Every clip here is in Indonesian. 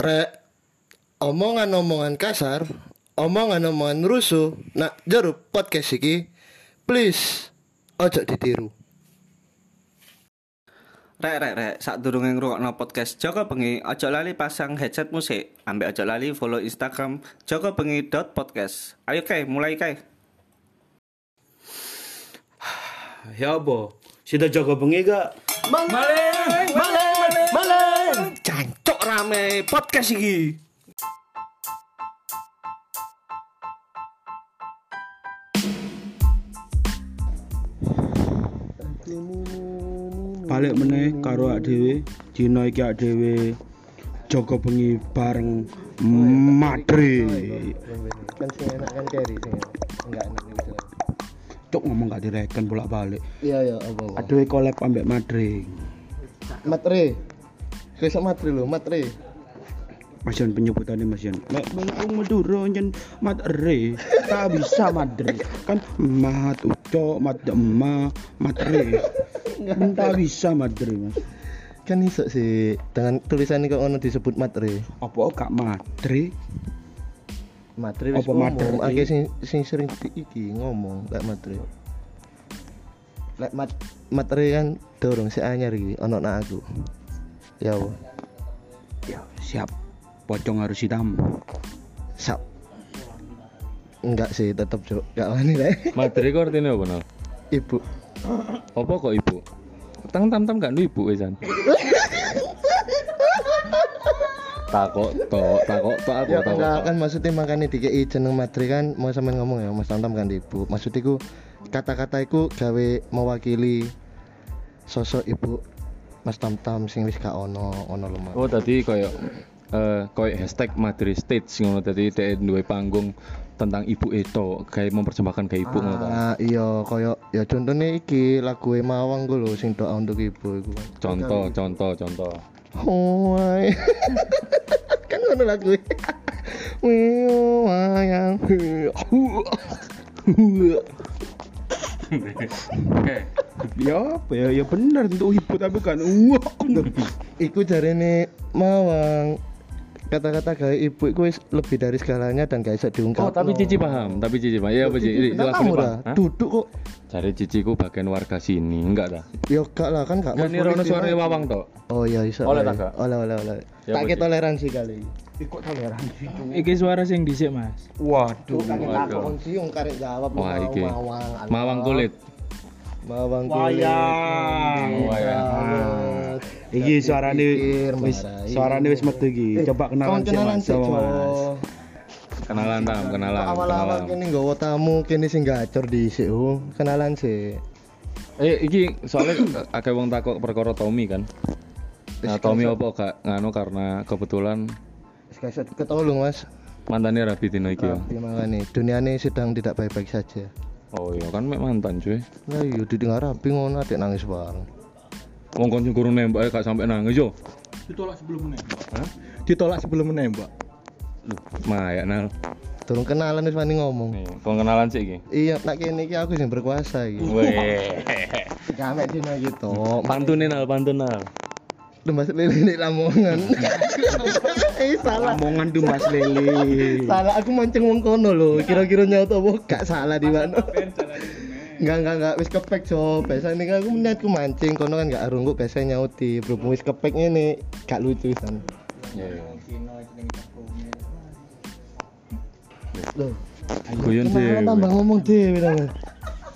Rek, omongan-omongan kasar, omongan-omongan rusuh, nak jeruk podcast iki, please, ojo ditiru. Rek rek rek, sak durunge ngrungokno podcast Joko Bengi, aja lali pasang headset musik. Ambek aja lali follow Instagram jokobengi.podcast. Ayo kae, mulai kae. Ya apa? Sida jaga bengi gak? Maleng, maleng. Rame podcast iki. Balik meneh karo ak dhewe, dina iki ak dhewe jaga bengi bareng Madre. Kan sing enak kan carry sing enggak enak gitu. Cuk ngomong gak direken bolak-balik. Iya ya, apa apa. Aduh collab ambek Madre. Matre. Besok matre lho, matre. Masian penyebutannya Masian. Mek mengkung Madura nyen Madre. Tak bisa Madre. Kan mat uco, mat dema, Madre. Tak bisa Madre, Mas. Kan iso sih dengan tulisan kok ono disebut matre. Apa Madre? Matre wis Apa matre? ngomong, akeh sing sing sering iki ngomong lek matre. Lek mat matre kan dorong si anyar iki ono nak aku. Ya Allah. Ya, siap. Pocong harus hitam. Sap. Enggak sih, tetep cok. Enggak wani lek. Materi ku artinya apa nol? Ibu. Apa kok ibu? Tang tam tam gak ibu wesan. takok tok, takok tok aku Ya takok. kan maksudnya makanya dikei jeneng matre kan mau sampean ngomong ya Mas Tantam kan ibu. Maksudku kata-kata iku gawe mewakili sosok ibu Mas Tamtam sing wis gak ono ono lho Mas. Oh tadi koyo eh koyo hashtag Madrid Stage ngono tadi dhek duwe panggung tentang ibu itu kayak mempersembahkan ke ibu ngono. Ah, iya koyo ya contohnya iki lagu Mawang gue lho sing doa untuk ibu iku. Contoh, contoh, contoh. Wai. kan ngono lagu. Wio wayang. Oke. Ya apa ya? Ya bener untuk ibu tapi kan wah. Iku jarene Mawang. Kata-kata gawe ibu iku wis lebih dari segalanya dan gak bisa diungkap. Oh, tapi Cici paham, tapi Cici paham. Iya, apa Cici? Jelas kamu Pak. duduk kok. Cari Cici ku bagian warga sini, enggak dah. Ya gak lah kan gak Kan mau nirono politik suara. Wawang tok. Oh iya iso. Oleh lah tak, ya. Kak? Oleh oleh oleh. Ya, Tak Ci? toleransi kali. Ikut toleransi. Iki suara sing dhisik, Mas. Waduh. Waduh. takon siung karek jawab Wah, mau iki. Mawang. Mawang kulit. Mawang kulit. Wayang. Wayang. Iki suarane wis marah. suarane wis metu iki. Coba kenalan sih, sama Mas. Kenalan tam, kenalan, Awal-awal kenalan. kene nggawa tamu kene sing gacor dhisik. Oh, kenalan sih. Eh, iki soalnya akeh wong takok perkara Tommy kan. Nah, Tommy apa gak nganu karena kebetulan Gak iso ketolong, Mas. mantannya Rabi Tino iki ya. Nih? Dunia ini sedang tidak baik-baik saja. Oh iya kan mek mantan cuy. Nah, iya didengar rapi ngono adek nangis bareng. Wong kon guru nembak gak sampe nangis yo. Ditolak sebelum menembak. Hah? Ditolak sebelum menembak. Loh, Mayak nal. Turun kenalan wis wani ngomong. Nih, pengenalan sih iki. Iya, nak kene iki aku sing berkuasa iki. Weh. Gamek dino gitu. Pantune nal, pantun nal. Lembas lele nek lamongan. eh salah. Omongan tuh Mas Lele. Salah aku mancing wong kono lho. Kira-kira nyaut apa gak salah di mana. Enggak enggak enggak wis kepek so. Biasanya kan aku niatku mancing kono kan gak arung kok biasanya nyauti. Berhubung wis kepek ngene gak lucu san. Iya. Loh, Guyon tambah ngomong dhewe.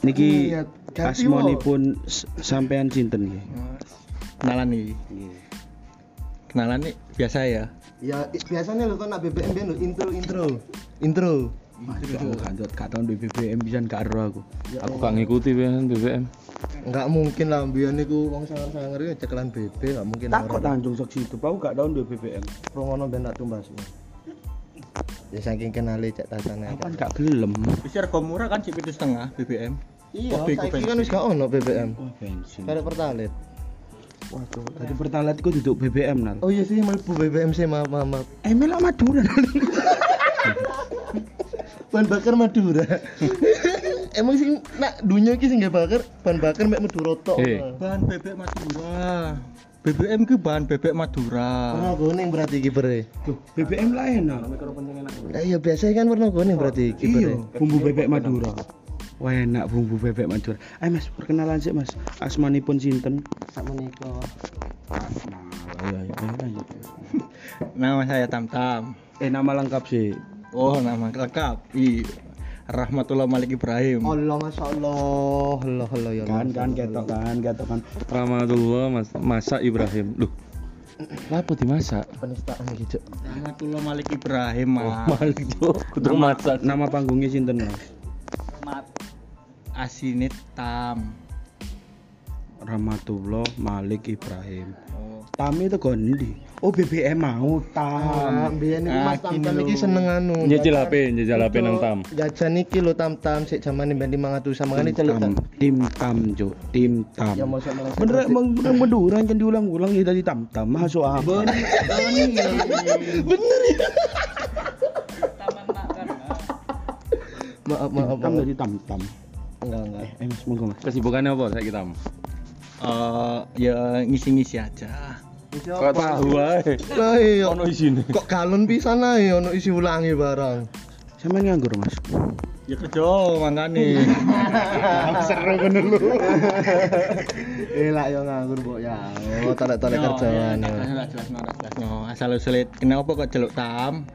Niki ganti asmonipun sampean sinten nggih? Kenalan nih. Kenalan nih biasa ya. Ya biasanya lho kan nak BBM ben lho intro intro. Intro. Kantot gak tahun BBM pisan gak ero aku. Aku gak ngikuti ben BBM. Enggak mungkin lah mbiyen niku wong sangar-sangar iki cekelan BB enggak mungkin. Takut tanjung saksi itu, aku gak tahun BBM. Rongono ben tak tumbas. Ya saking kenali cek tasane. Aku kan gak gelem. Bisa rego murah kan cip itu setengah BBM. Iya, saiki kan wis gak ono BBM. Wah bensin. Karek pertalit. Waduh, tadi pertalite ku duduk BBM nal. Oh iya sih mlebu BBM sih maaf maaf. maaf. Eh melok Madura. Bahan bakar Madura. Emang sih nak dunia iki sing gak bakar bahan bakar mek Madura tok. Eh. Bahan bebek Madura. BBM ku bahan bebek Madura. Warna kuning berarti kipernya. Loh, BBM lah enak. Eh, iya biasanya kan warna kuning berarti Iya, kipernya. bumbu bebek Madura. Wah enak bumbu bebek Madura. Ayo mas, perkenalan sih mas. Asmanipun sinten? Sak menika. Nah, ayo, ayo, ayo. Nama saya Tam Tam. Eh nama lengkap sih. Oh, nama lengkap. Iya. Rahmatullah Malik Ibrahim. Allah masya Allah, Allah Allah ya. Kan kan ketok kan ketok kan. Rahmatullah Mas Masa Ibrahim. Loh. Apa dimasak? penistaan gitu. Rahmatullah Malik Ibrahim, Mas. Malik tuh kudu masak. Nama panggungnya sinten mas? Asinit Tam. Rahmatullah Malik Ibrahim. Oh. Tami itu gondi. Oh BBM mau Ah, tam. biyen Mas Ah, Tam gini Tam iki lho. seneng anu. Nyicil HP, nyicil HP nang tam. Jajan iki lho Tam Tam sik jaman 500 sama kan celuk Tam, tim tam jo, tim tam. Ya mosok Bener emang bener Madura kan diulang-ulang ya tadi tam tam masuk apa? Maaf maaf. Tam maaf. dari tam tam. Enggak enggak. Eh mas monggo mas. Kesibukannya apa saya kita? Eh, ya ngisi-ngisi aja. Kok tahu wae. Lah iya. Ono isine. Kok galon pisan ae ono isi ulangi barang. Sama nganggur mas. Ya kerja mangane. Seru bener lu. Eh lah yo nganggur mbok ya. Oh, tarik-tarik kerjaan. ya. Jelas jelas. Asal usulit kenapa kok celuk Tam?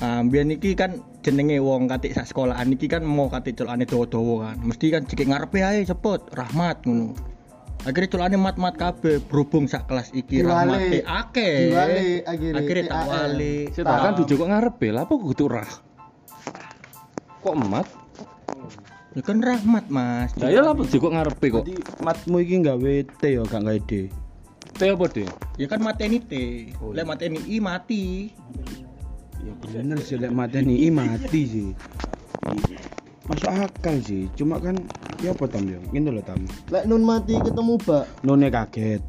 Biyen iki kan jenenge wong katik sak sekolahan iki kan mau katik celukane dawa-dawa kan. Mesti kan cekik ngarepe ae cepet Rahmat ngono. Akhirnya celukane mat-mat kabeh berhubung sak kelas iki Diwali. rahmate akeh. Akhirnya. Tak TAL. wali. Tak kan tujuh kok ngarepe, lah apa kudu rah? Kok emat? Ya kan rahmat, Mas. Lah ya lah tujuh kok ngarepe kok. Jadi matmu iki nggawe T ya gak nggawe D. Teh apa deh? Ya kan mateni T. Lek mateni I mati. Ya bener sih lek mateni i mati sih. Masuk akal sih, cuma kan ya apa tam ya? Ngene lho tam. Lek nun mati ketemu Mbak. None kaget.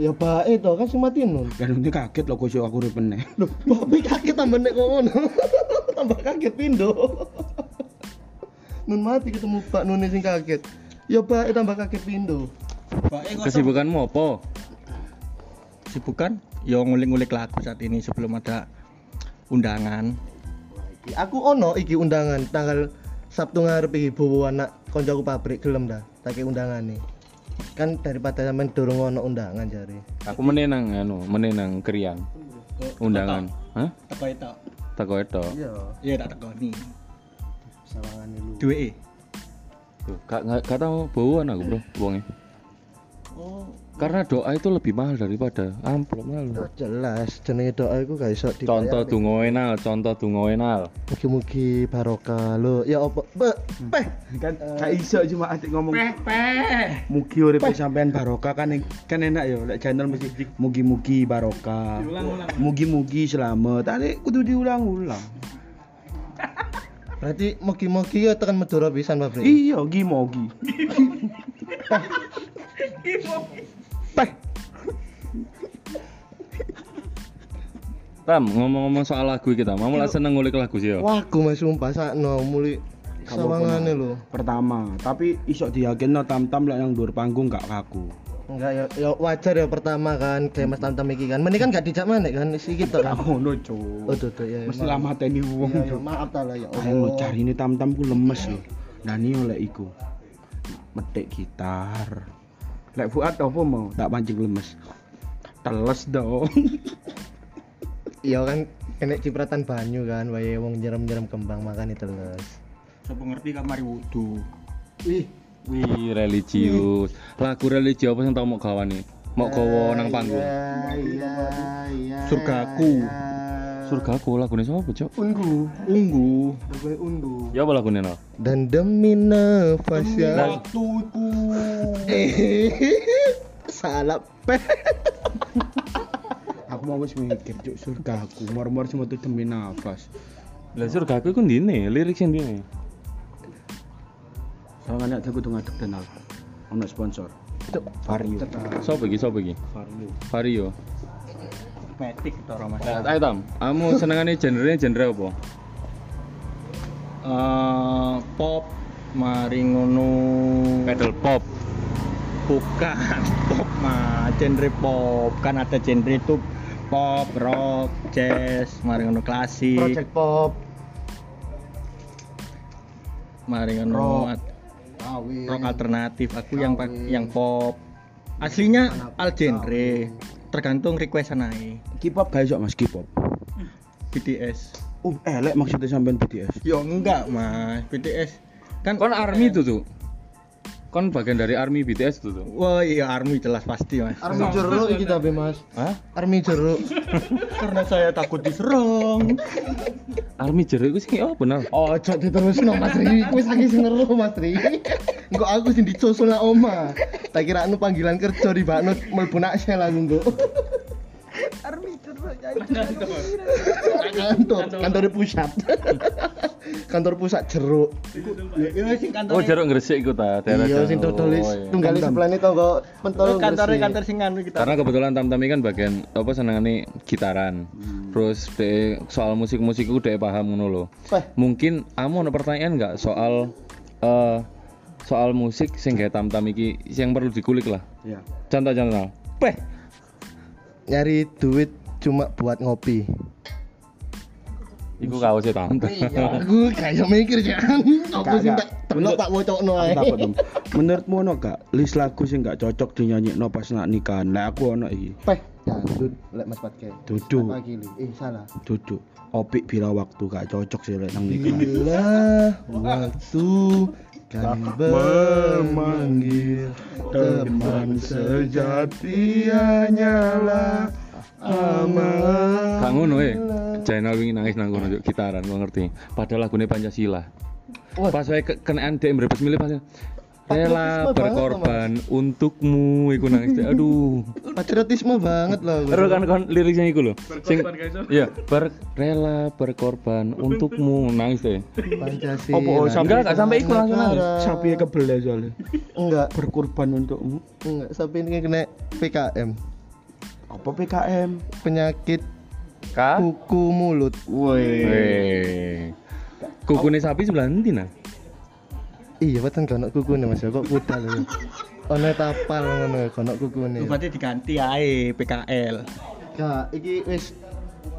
Ya bae to kan sing mati nun. Kan none kaget lho kok aku urip meneh. Loh, kaget tambah nek kok ngono. tambah kaget pindo. nun mati ketemu Mbak Nun sing kaget. Ya bae tambah kaget pindo. Bae kok Kesibukanmu apa? sibukan ya ngulik-ngulik lagu saat ini sebelum ada undangan. Aku ono iki undangan tanggal Sabtu ngarep iki bawa anak koncoku pabrik gelem dah. Tak undangan nih. Kan daripada sampean durung ono undangan jare. Aku menenang anu, menenang krian. Undangan. Hah? Teko itu. Tako itu. Iya, Iya tak tekoni. sawangane lu. Duwe. Tuh, gak gak, gak tahu bauan aku, Bro, wonge. Oh, Karena doa itu lebih mahal daripada amplop lalu. Oh, jelas jenenge doa iku gak iso Contoh donga enal, contoh donga enal. Mugi-mugi barokah lo. Ya apa? Be, peh. Kan gak iso cuma atik ngomong peh peh. mugi urip sampean barokah kan kan enak ya lek channel mesti mugi-mugi barokah. Mugi-mugi selamat. Tadi kudu diulang-ulang. Berarti mugi-mugi ya tekan Madura pisan pabrik. Iya, gimogi. Peh. Tam, ngomong-ngomong soal lagu kita, mau lah seneng ngulik lagu sih yo. Wah, aku mas sumpah sakno muli sawangane lho. Pertama, tapi iso diyakinno tam-tam lek nang dhuwur panggung gak kaku. Enggak ya, ya wajar ya pertama kan kayak Mas Tam Tam iki kan. Mending kan gak dijak mana kan si kita Gak kan. ngono, Oh, Cuk. tuh tuh ya. Mesti maaf. lah mateni wong, Ya, ya, Cuk. maaf ta lah ya. Ayo lo cari ini tam-tam ku lemes lho. Nani oleh iku. Metik gitar. Lek Fuad apa mau tak pancing lemes. Teles dong. Iya kan enek cipratan banyu kan, wae wong nyeram-nyeram kembang makan itu les. Sopo ngerti kamari wudu. Wih, Wih, religius. Lagu religi apa yang tau mau gawan nih? Mau gawa nang panggung. Iya, iya, iya. Surgaku. Surga aku lagunya siapa, Cok? Ungu, Unggu. lagunya ungu. Ya apa lagunya no? Dan demi nafas ya. Waktuku. Salah peh. Aku mau wis mikir cuk surga aku mor-mor cuma tuh demi nafas. Lah surga aku kan dine, lirik sing dine. Soalnya aku tuh ngadeg kenal. Ono sponsor. Vario. Sopo iki, sopo iki? Vario. Vario. Metik to Mas. Nah, ayo Tam, kamu senengane genre genre apa? Eh, pop mari ngono. Pedal pop. bukan pop mah genre pop. Kan ada genre itu pop rock jazz mari ngono klasik. Project pop. Mari ngono Rock. rock alternatif. Aku yang pak- yang pop. Aslinya al genre tergantung request naik K-pop gak iso Mas K-pop. BTS Oh, elek maksudnya sampean BTS. yo enggak mas BTS kan Kon army itu tuh. Kon bagian dari army BTS itu tuh. wah iya army jelas pasti mas. Army jeruk iki tapi mas. Hah? army jeruk. Karena saya takut diserang. Army jeruk itu sih oh benar. oh cok diterusno mas Ri. Wis saking seneru mas Ri. Engko aku sing dicusul nak oma tak kira anu panggilan kerja di bakno mlebu nak sel kantor kantor pusat kantor pusat jeruk iya Oh jeruk gresik iku ta daerah. iya sing tulis Oh, iya. tunggal sebelah ini tonggo pentol kantor kantor sing anu kita Karena kebetulan Tam Tam kan bagian apa senengane gitaran. Terus de soal musik-musik itu dia paham ngono lho. Mungkin kamu ada pertanyaan nggak soal eh soal musik sing gawe Tam Tam iki yang perlu dikulik lah. Ya. Contoh-contoh. Peh. Nyari duit cuma buat ngopi Iku Tam Tam. aku gak iso mikir kan aku sing tak delok tak wocokno ae Takut dong. Menurutmu ono gak list lagu sing gak cocok dinyanyikno pas nak nikahan? Lah aku ono iki. peh dangdut lek Mas Patke Duduk. pagi eh salah Duduk. Opik bila waktu gak cocok sih lek nang nikahan. Bila waktu kami memanggil teman sejati hanyalah aman. Gak ngono eh. Jainal wingi nangis nang kono juk gitaran gua ngerti. Padahal lagune Pancasila. Wah. Pas ke- kenaan dhek mbrebes milih pas Rela Patriotisme banget, berkorban untukmu iku nangis. Aduh. Patriotisme banget loh. Terus kan kon liriknya iku lho. Sing iya, ber, rela berkorban untukmu nangis deh. Pancasila. Apa, oh, sampai- Enggak, enggak sampai iku langsung nangis. Sapi kebel ya soalnya. Enggak, Berkorban untukmu. enggak. Sampai ini kena PKM. Apa PKM? Penyakit Ka? kuku mulut. Weh. Kukune sapi sebelah nanti nah. Iya, betul kan kukune Mas. Kok kuda lho. Ono tapal ngono kono kukune. berarti diganti ae PKL Kak, iki wis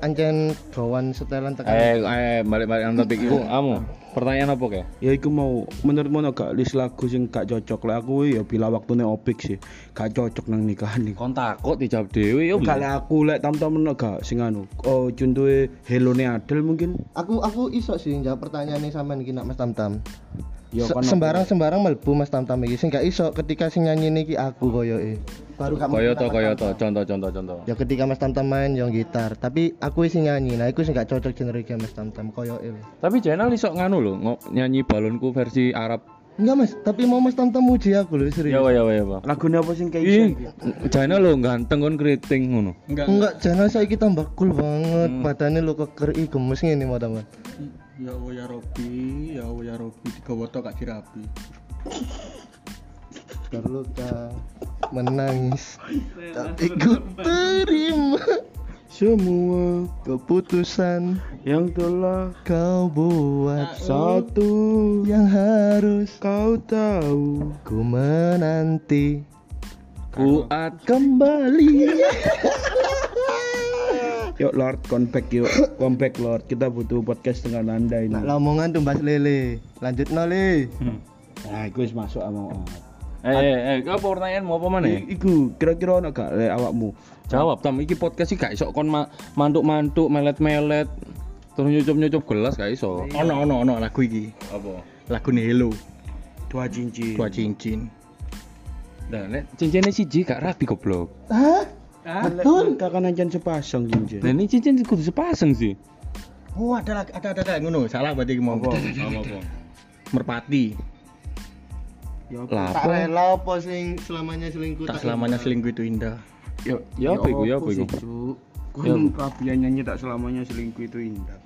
ancen gawan setelan tekan. Eh, eh balik-balik nang topik iku. Kamu pertanyaan apa kayak? Ya iku mau menurutmu ono gak list lagu sing gak cocok lah aku ya bila waktune opik sih. Gak cocok nang nikahan iki. Kon takut dijawab dhewe yo. Gak lah aku lek tam-tam ono gak sing anu. Oh contohe Hello ne Adel mungkin. Aku aku iso sih jawab pertanyaan ini sampean iki nak Mas Tam Ya Se- sembarang sembarang melbu Mas Tam Tam iki sing gak iso ketika sing nyanyi niki aku koyoke. Baru gak Koyo to koyo to contoh contoh contoh. Ya ketika Mas Tam Tam main yang gitar, tapi aku sing nyanyi. Nah, iku sing gak cocok genre iki Mas Tam Tam koyoke. Tapi Jainal iso nganu lho, ngo- nyanyi balonku versi Arab. Enggak Mas, tapi mau Mas Tam Tam muji aku lho serius. Ya wa ya wa ya wa. Lagune apa sing kayak Ih, Jainal lho ganteng kon keriting ngono. enggak Enggak, saiki tambah cool banget. Badannya lo keker ih gemes ngene mau teman. Ya Allah ya Robi ya Allah ya Robi tiga woto gak dirapi Terluka menangis. Tapi ku terima. Semua keputusan yang telah kau buat. Satu yang harus kau tahu. ku menanti. Kuat kembali. Yuk Lord, comeback yuk, comeback Lord. Kita butuh podcast dengan anda ini. nak lamongan tumbas lele lanjut nole Nah, iku wis masuk sama. Eh, eh, eh, apa pertanyaan mau apa mana? Iku kira-kira ono gak lek awakmu? Jawab tam iki podcast iki gak iso kon ma- mantuk-mantuk melet-melet terus nyucup-nyucup gelas gak iso. ono ono ono lagu iki Apa? lagu Hello Dua cincin. dua cincin Nah, nek cincinnya siji gak rapi goblok. Hah? Betul. Kakak nancan sepasang cincin. Nah, ini cincin kudu sepasang sih. oh ada lag- ada ada ada ngono salah berarti mau Apa apa? merpati Lah, tak rela apa sing selamanya selingkuh tak selamanya selingkuh itu indah Yuk, Ya apa iku, ya apa iku? Kun Rabian nyanyi tak selamanya selingkuh itu indah.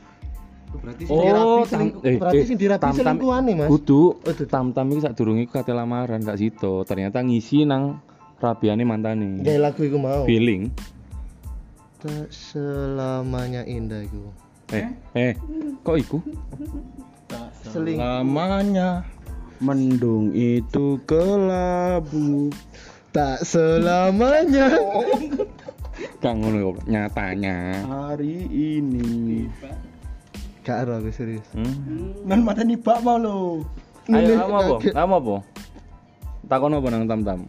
berarti sing Oh, dirapi tam- selingkuh eh, berarti eh, sing dirapi tam-tam- selingkuhane Mas Kudu dudu. tam-tam iki sadurunge iku kate lamaran gak sito. Ternyata ngisi nang rabiane mantane. Gaya lagu iku mau Feeling. tak selamanya indah iku Eh, eh, kok iku? tak selamanya Mendung itu kelabu. tak selamanya Kang ngono kok nyatanya. Hari ini. gak ero aku serius Hmm. Nan mata nibak mau lo. Ayo kamu apa? Kamu apa? Takon apa nang tam-tam?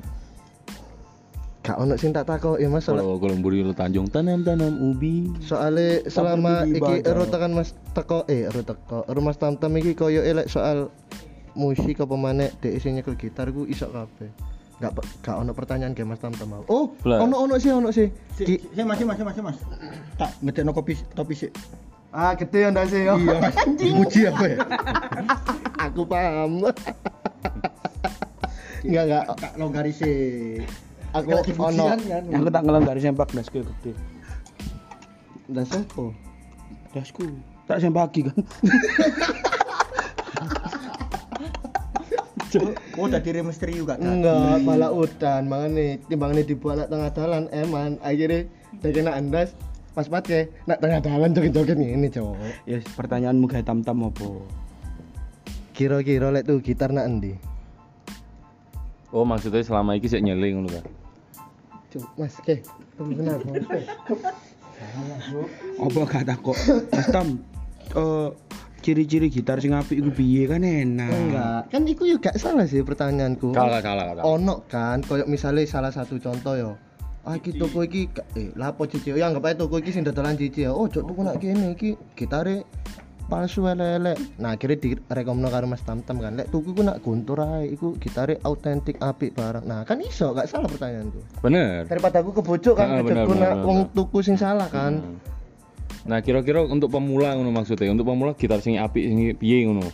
Gak ono sing tak takoki Mas soal- Kalau kalau mburi lu Tanjung tanam-tanam ubi. soalnya selama iki ero tekan Mas teko eh ero teko ero Mas Tam Tam iki koyo elek soal musik apa maneh dek isi nyekel gitar ku iso kabeh gak gak ono pertanyaan kayak Mas Tam Tam mau oh ono ono sih ono sih Si, si, mas, si, mas, si, mas, si, mas. Tak ngecekno kopi topi sih. ah gede ya ndak sih yo Iya, Mas. Muji apa ya? aku paham enggak enggak Tak longgari sih. Aku ono kan. Aku tak ngelonggari sempak dasku gede. ndak sopo Dasku. Tak sempaki kan. Oh, tadi misteri juga kan. enggak malah udan makanya timbangnya dibuat tengah jalan eman akhirnya dia kena andas pas pakai nak tengah jalan joget-joget ini cowok Ya pertanyaanmu kayak tam-tam apa? kira-kira lek tuh gitar nak endi Oh maksudnya selama iki sik nyeling ngono kan. Cuk, mas ke tunggu benar. Apa kata kok? Mas Tam, eh, ciri-ciri gitar sing apik iku piye kan enak. enggak kan itu juga salah sih pertanyaanku Kalah kalah kalah. ono kan koyo misalnya salah satu contoh yo ah iki toko iki eh lapo cici ya anggap aja toko iki sing dodolan cici ya oh cok tuku nak kene iki gitare palsu elek nah akhirnya direkomno karo Mas Tam Tam kan lek tuku ku nak guntur ae iku gitare autentik apik barang nah kan iso gak salah pertanyaanku Bener. daripada aku kebujuk kan Ah, bener, bener, wong tuku sing salah kan Hmm. Nah kira-kira untuk pemula ngono maksudnya. Untuk pemula gitar sing apik sing piye ngono.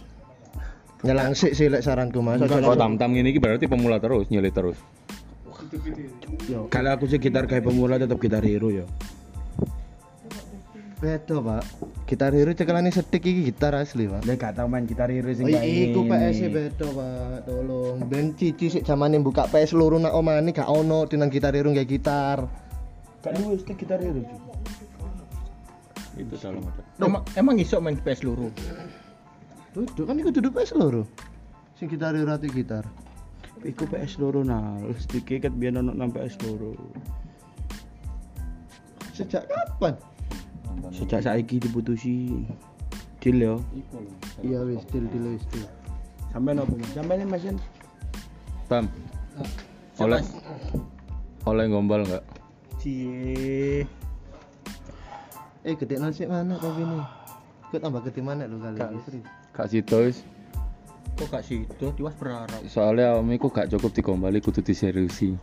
nyelang sik sih lek saranku Mas Kalau langsung- tam-tam ngene iki berarti pemula terus, nyelip terus. Kalau aku sih gitar kayak pemula tetap gitar hero ya. Beda pak gitar hero cekelane sedik iki gitar asli pak Dia gak tau main gitar hero sing Oh, kayak iku ini. PS e beda, Pak. Tolong. Ben cici sik zamane buka PS loro nak omane gak ono dinang gitar irung kayak gitar. Gak duwe stick gitar hero. Itu salah mata. Emang, emang iso main PS luru. Duduk kan iku duduk PS loro. Sing gitar hero ati gitar. Iku PS loro nah, stick ket biyen ono nang PS loro. Sejak kapan? Sejak saiki diputusi. Deal ya. Iya wis, deal deal wis deal. Sampai nopo? Sampai ini Mas. Tam. Oleh oleh gombal enggak? Cie. Eh, gede nasi mana tapi ini? Kok tambah gede mana lu kali ini? Kak Sito wis Kok gak situ? Tiwas berharap. soalnya awakmu iku gak cukup digombali kudu diseriusi.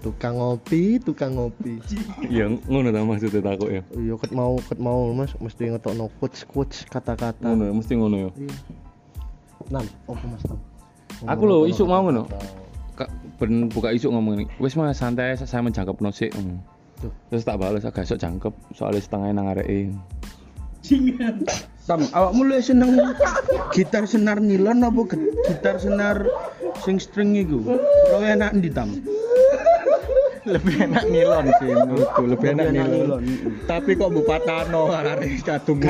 Tukang ngopi, tukang ngopi. Ya ngono ta maksudnya takut ya. Iya, ket mau ket mau Mas mesti ngetokno quotes quotes kata-kata. Ngono ya, mesti ngono ya. Iya. Nan, opo Mas Tam? Aku lho isuk mau ngono. Kak ben buka isuk ngomong ini. Wis Mas santai saya menjangkep nosik. ngono. Tuh. Terus tak balas agak esok jangkep soalnya setengah nang areke. Tam, awakmu lu seneng gitar senar nilon apa gitar senar sing string iku? Lo enak ndi Tam? Lebih enak nilon sih menurutku, lebih enak nilon. Tapi kok Bu Patano arek kadung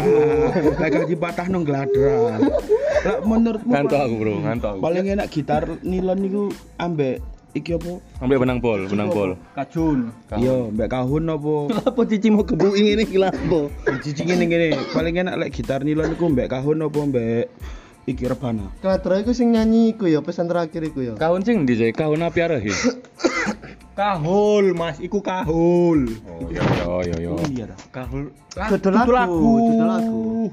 Lek gaji patah nang gladra. Lah menurutmu Ngantuk aku, Bro, ngantuk aku. paling enak gitar nilon niku ambek iki apa? Ambil benang bol, benang bol. kajun. Iya, mbek kahun apa? Apa cici mau kebuing ini gila apa? Cici ngene ngene, paling enak lek gitar nilon iku mbek kahun apa mbek iki rebana. Klatro iku sing nyanyi iku ya pesan terakhir iku ya. Kahun sing ndi Jay? Kahun api arahe. Kahul, Mas, iku kahul. Oh, yo yo yo yo. Iya dah. Kahul. Judul lagu, judul lagu.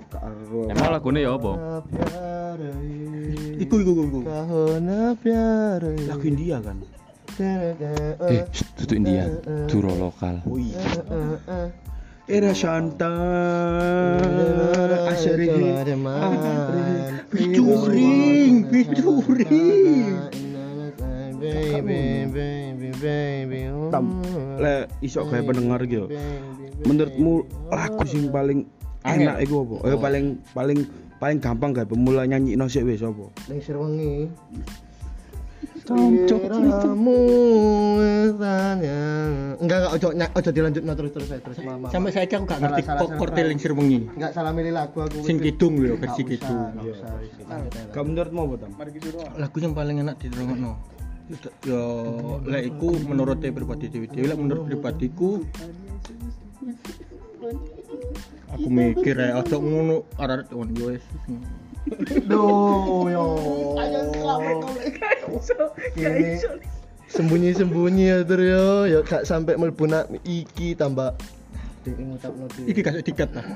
Emang lagune ya apa? Iku iku iku. Kahona pyare. Lagu India kan. Eh, tutu India, turo lokal. Oh iya. Era Shanta Asri Picuring Picuring Baby, baby, baby. Tam Le isok kayak pendengar gitu Menurutmu lagu sing paling enak iku apa? Eh paling paling paling gampang gak pemula nyanyi no sik wis apa? Ning Sirwengi. Cocok. Kamu tanya. Enggak enggak ojo nyak- ojo dilanjut terus terus terus mama. Sampai saya aku gak ngerti kok kortel yang serwengi. enggak salah milih lagu aku. Sing kidung lho, versi kidung. nggak usah, wis, lanjut aja lah. Kamu menurutmu apa Tam? Lagu yang paling enak di no Yo, lek iku menurut pribadi dewi dewi, lek menurut pribadiku aku mikir ya ojo ngono arah on yo wis. Duh, yo. Ini sembunyi-sembunyi ya tur yo, yo gak sampai mlebu nak iki tambah. Iki kasih tiket lah.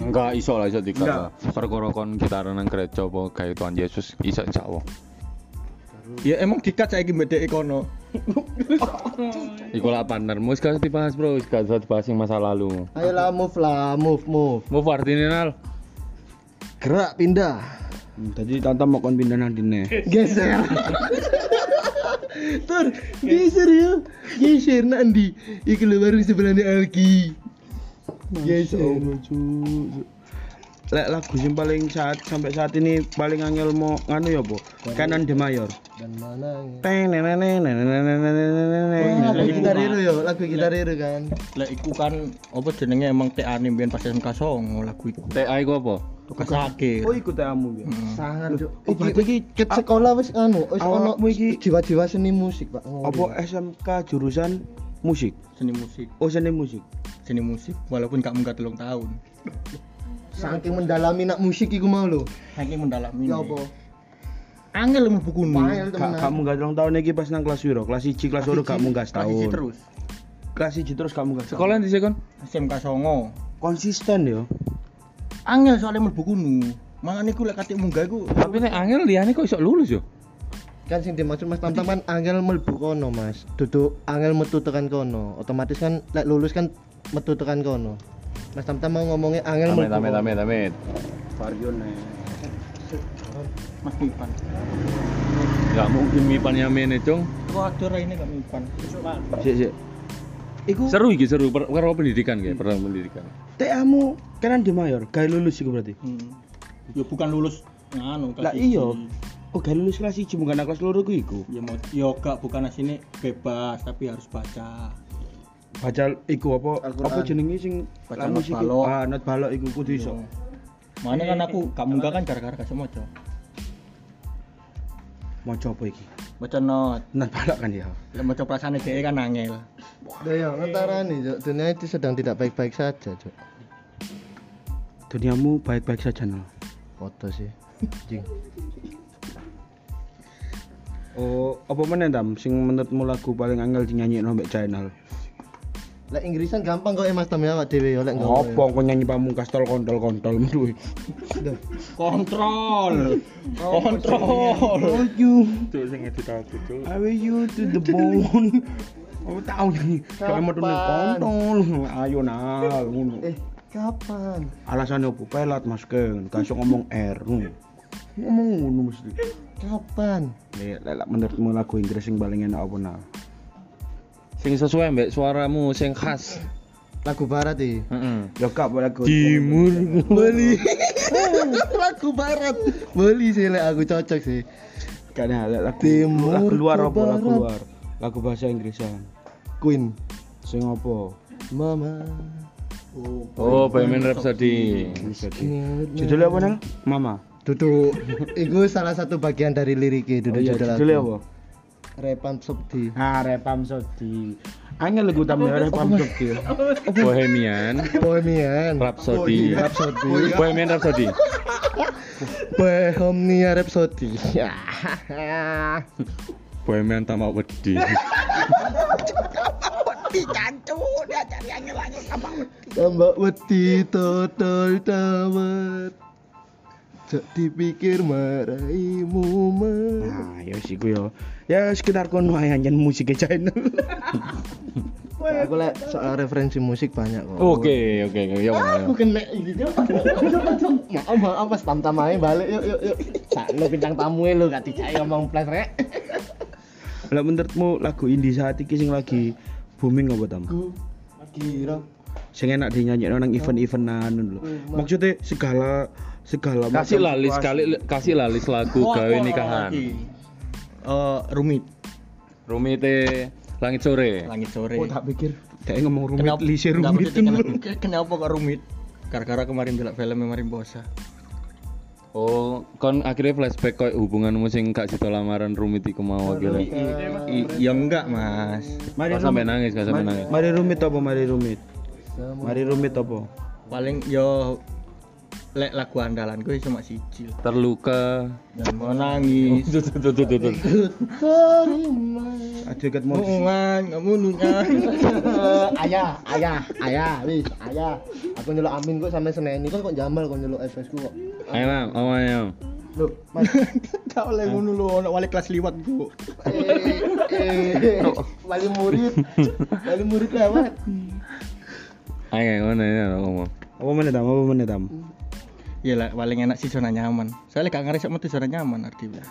Enggak iso lah iso Enggak. lah. Perkara kon gitaran nang gereja apa gawe Tuhan Yesus iso insyaallah. Ya emang dikat saiki mbek dek kono. Iku lah partnermu wis gak usah dibahas bro, gak usah dibahas yang masa lalu. Ayo lah move lah, move move. Move artinya nal. Gerak pindah. Hmm, Tadi tante mau kon pindah nang dine. Geser. Tur, geser ya. Geser nanti. Iki lho baru sebelahnya Alki. Geser lek lagu yang paling saat sampai saat ini paling angel mau nganu ya bu? Kanan de mayor. dan mana teng nene nene nene nene nene lagu gitariru yo lagu gitariru kan lek iku kan apa jenenge emang TA ne mbiyen pas SMK Songo lagu iku TA iku apa tugas akhir oh iku TA mu ya sangar cuk. Oh berarti iki ket sekolah wis anu wis ono iki jiwa-jiwa seni musik Pak. Oh, apa iya. SMK jurusan musik? Seni musik. Oh seni musik. Seni musik walaupun kak munggah telung tahun saking mendalami nak musik iku mau lho. Saking mendalami. Ya apa? Angel mlebu kuno. Gak kamu gak ulang tahun iki pas nang kelas piro? Kelas 1, kelas 2 gak munggah Kasih setahun. terus. Kelas 1 terus gak munggah. Sekolah di kon? SMK Songo. konsisten yo. Angel soalnya mlebu kuno. Mangan iku lek katik munggah iku Tapi nek angel liyane kok iso lulus yo? Kan sing dimaksud Mas Tamtam kan angel mlebu kono, Mas. Duduk angel metu tekan kono. Otomatis kan lek lulus kan metu tekan kono. Mas Tamtam mau ngomongnya angel Amit amit amit amit. Varion nih. Mas Mipan. Gak mungkin mipannya mene, Cung. Kok ada ini gak Mipan? Sik sik. Iku Seru iki seru per perkara pendidikan kayak, perkara pendidikan. TA-mu kanan de mayor, gak lulus iku berarti. Hmm. Ya bukan lulus nganu Lah iya. Oh gak lulus kelas 1 bukan kelas loro ku iku. Ya mau yo gak bukan asine bebas tapi harus baca. Baca iku apa apa jenenge sing Baca not sih, balok. Ah, not balok iku kudu iso. Mana kan aku gak munggah kan gara-gara gak semoco. Maca apa iki? Baca not. Not balok kan ya. Lek maca perasaan dhek kan angel. Lah ya, antara nih, Cok. Dunia itu sedang tidak baik-baik saja, Cok. Duniamu baik-baik saja no. Foto sih. Jing. Oh, apa meneh Tam sing menurutmu lagu paling angel dinyanyi mbek channel? Lek Inggrisan gampang kok Mas Tam ya awak dhewe ya lek Apa kok nyanyi pamungkas tol kontol-kontol menduwe. Kontrol. Kontrol. you, Cuk sing edit aku. I will you to the bone. Oh tahu nih, kalau mau tulis kontol, ayo nal, ngono. Eh, kapan? Alasannya apa? Pelat mas Ken, kasih ngomong R. Ngomong ngono mesti. Kapan? Lek lek menurutmu lagu Inggris sing paling enak apa nah? Sing sesuai mbek suaramu sing khas. Lagu barat iki. Heeh. Ya kak lagu Timur. Beli. lagu barat. Beli sih lek aku cocok sih. Karena lagu Timur lagu luar apa lagu barat. luar? Lagu bahasa Inggrisan. Queen. Sing apa? Mama. Oh, Bohemian Rhapsody. Judulnya apa nang? Mama. Duduk. Itu salah satu bagian dari liriknya Oh, duduk iya, judul apa? Repam Subdi. Ah, Repam Subdi. Angel tamu ya Repam Subdi. Bohemian. Bohemian. Rapsodi. Rapsodi. Bohemian Rapsodi. Bohemia Rapsodi. Bohemian tamu mau wedi. Wedi cancu, dia cari angel angel wedi. Tak wedi total. Cak dipikir maraimu mah. Nah, ya sih gue ya. Ya sekitar kono ae anjen musik channel. Aku lek soal referensi musik banyak kok. Oke, oke, oke. Ya, Aku kena gitu. Maaf, maaf, pas tam-tam aja balik yuk yuk yuk. Sakno bintang tamu lu gak dicai ngomong plus rek. Lah menurutmu lagu indie saat ini sing lagi booming apa tam? Aku kira Sing enak dinyanyi nang event-eventan lho. Maksudnya segala segala kasih macam lah list kali kasih lah list lagu gawe nikahan. Eh rumit, Rumite Langit Sore. langit sore. Oh tak pikir dia ngomong rumit Kenapa? lise rumit. kenapa, kenapa kok rumit? Gara-gara kemarin delok film Marimbosa. Oh, kon akhirnya flashback koyo hubunganmu sing gak sida lamaran rumit iku mau akhirnya. I- ya enggak mas Mari Kok sampai nangis, kok sampai nangis. Mari rumit apa mari rumit? Mari rumit apa? paling yo lek lagu andalanku cuma siji. Terluka. dan mau nangis Tuh, tuh, tuh, tuh, tuh. Aja ket mau nungan kamu nungan ayah, ayah, ayah, wis, ayah. Aku nyeluk Amin kok sampai seneni kok kok jamal kok nyeluk FS ku kok. Ayo, Mam, apa ayo? Loh, Mas. tak oleh ngono lho ono wali kelas liwat bu eh, eh, wali murid. Wali murid lewat. Ayo, ngono ya ngomong. apa meneh tam? Apa meneh tam? ya lah paling enak sih zona nyaman soalnya gak ngeresek metu zona nyaman artinya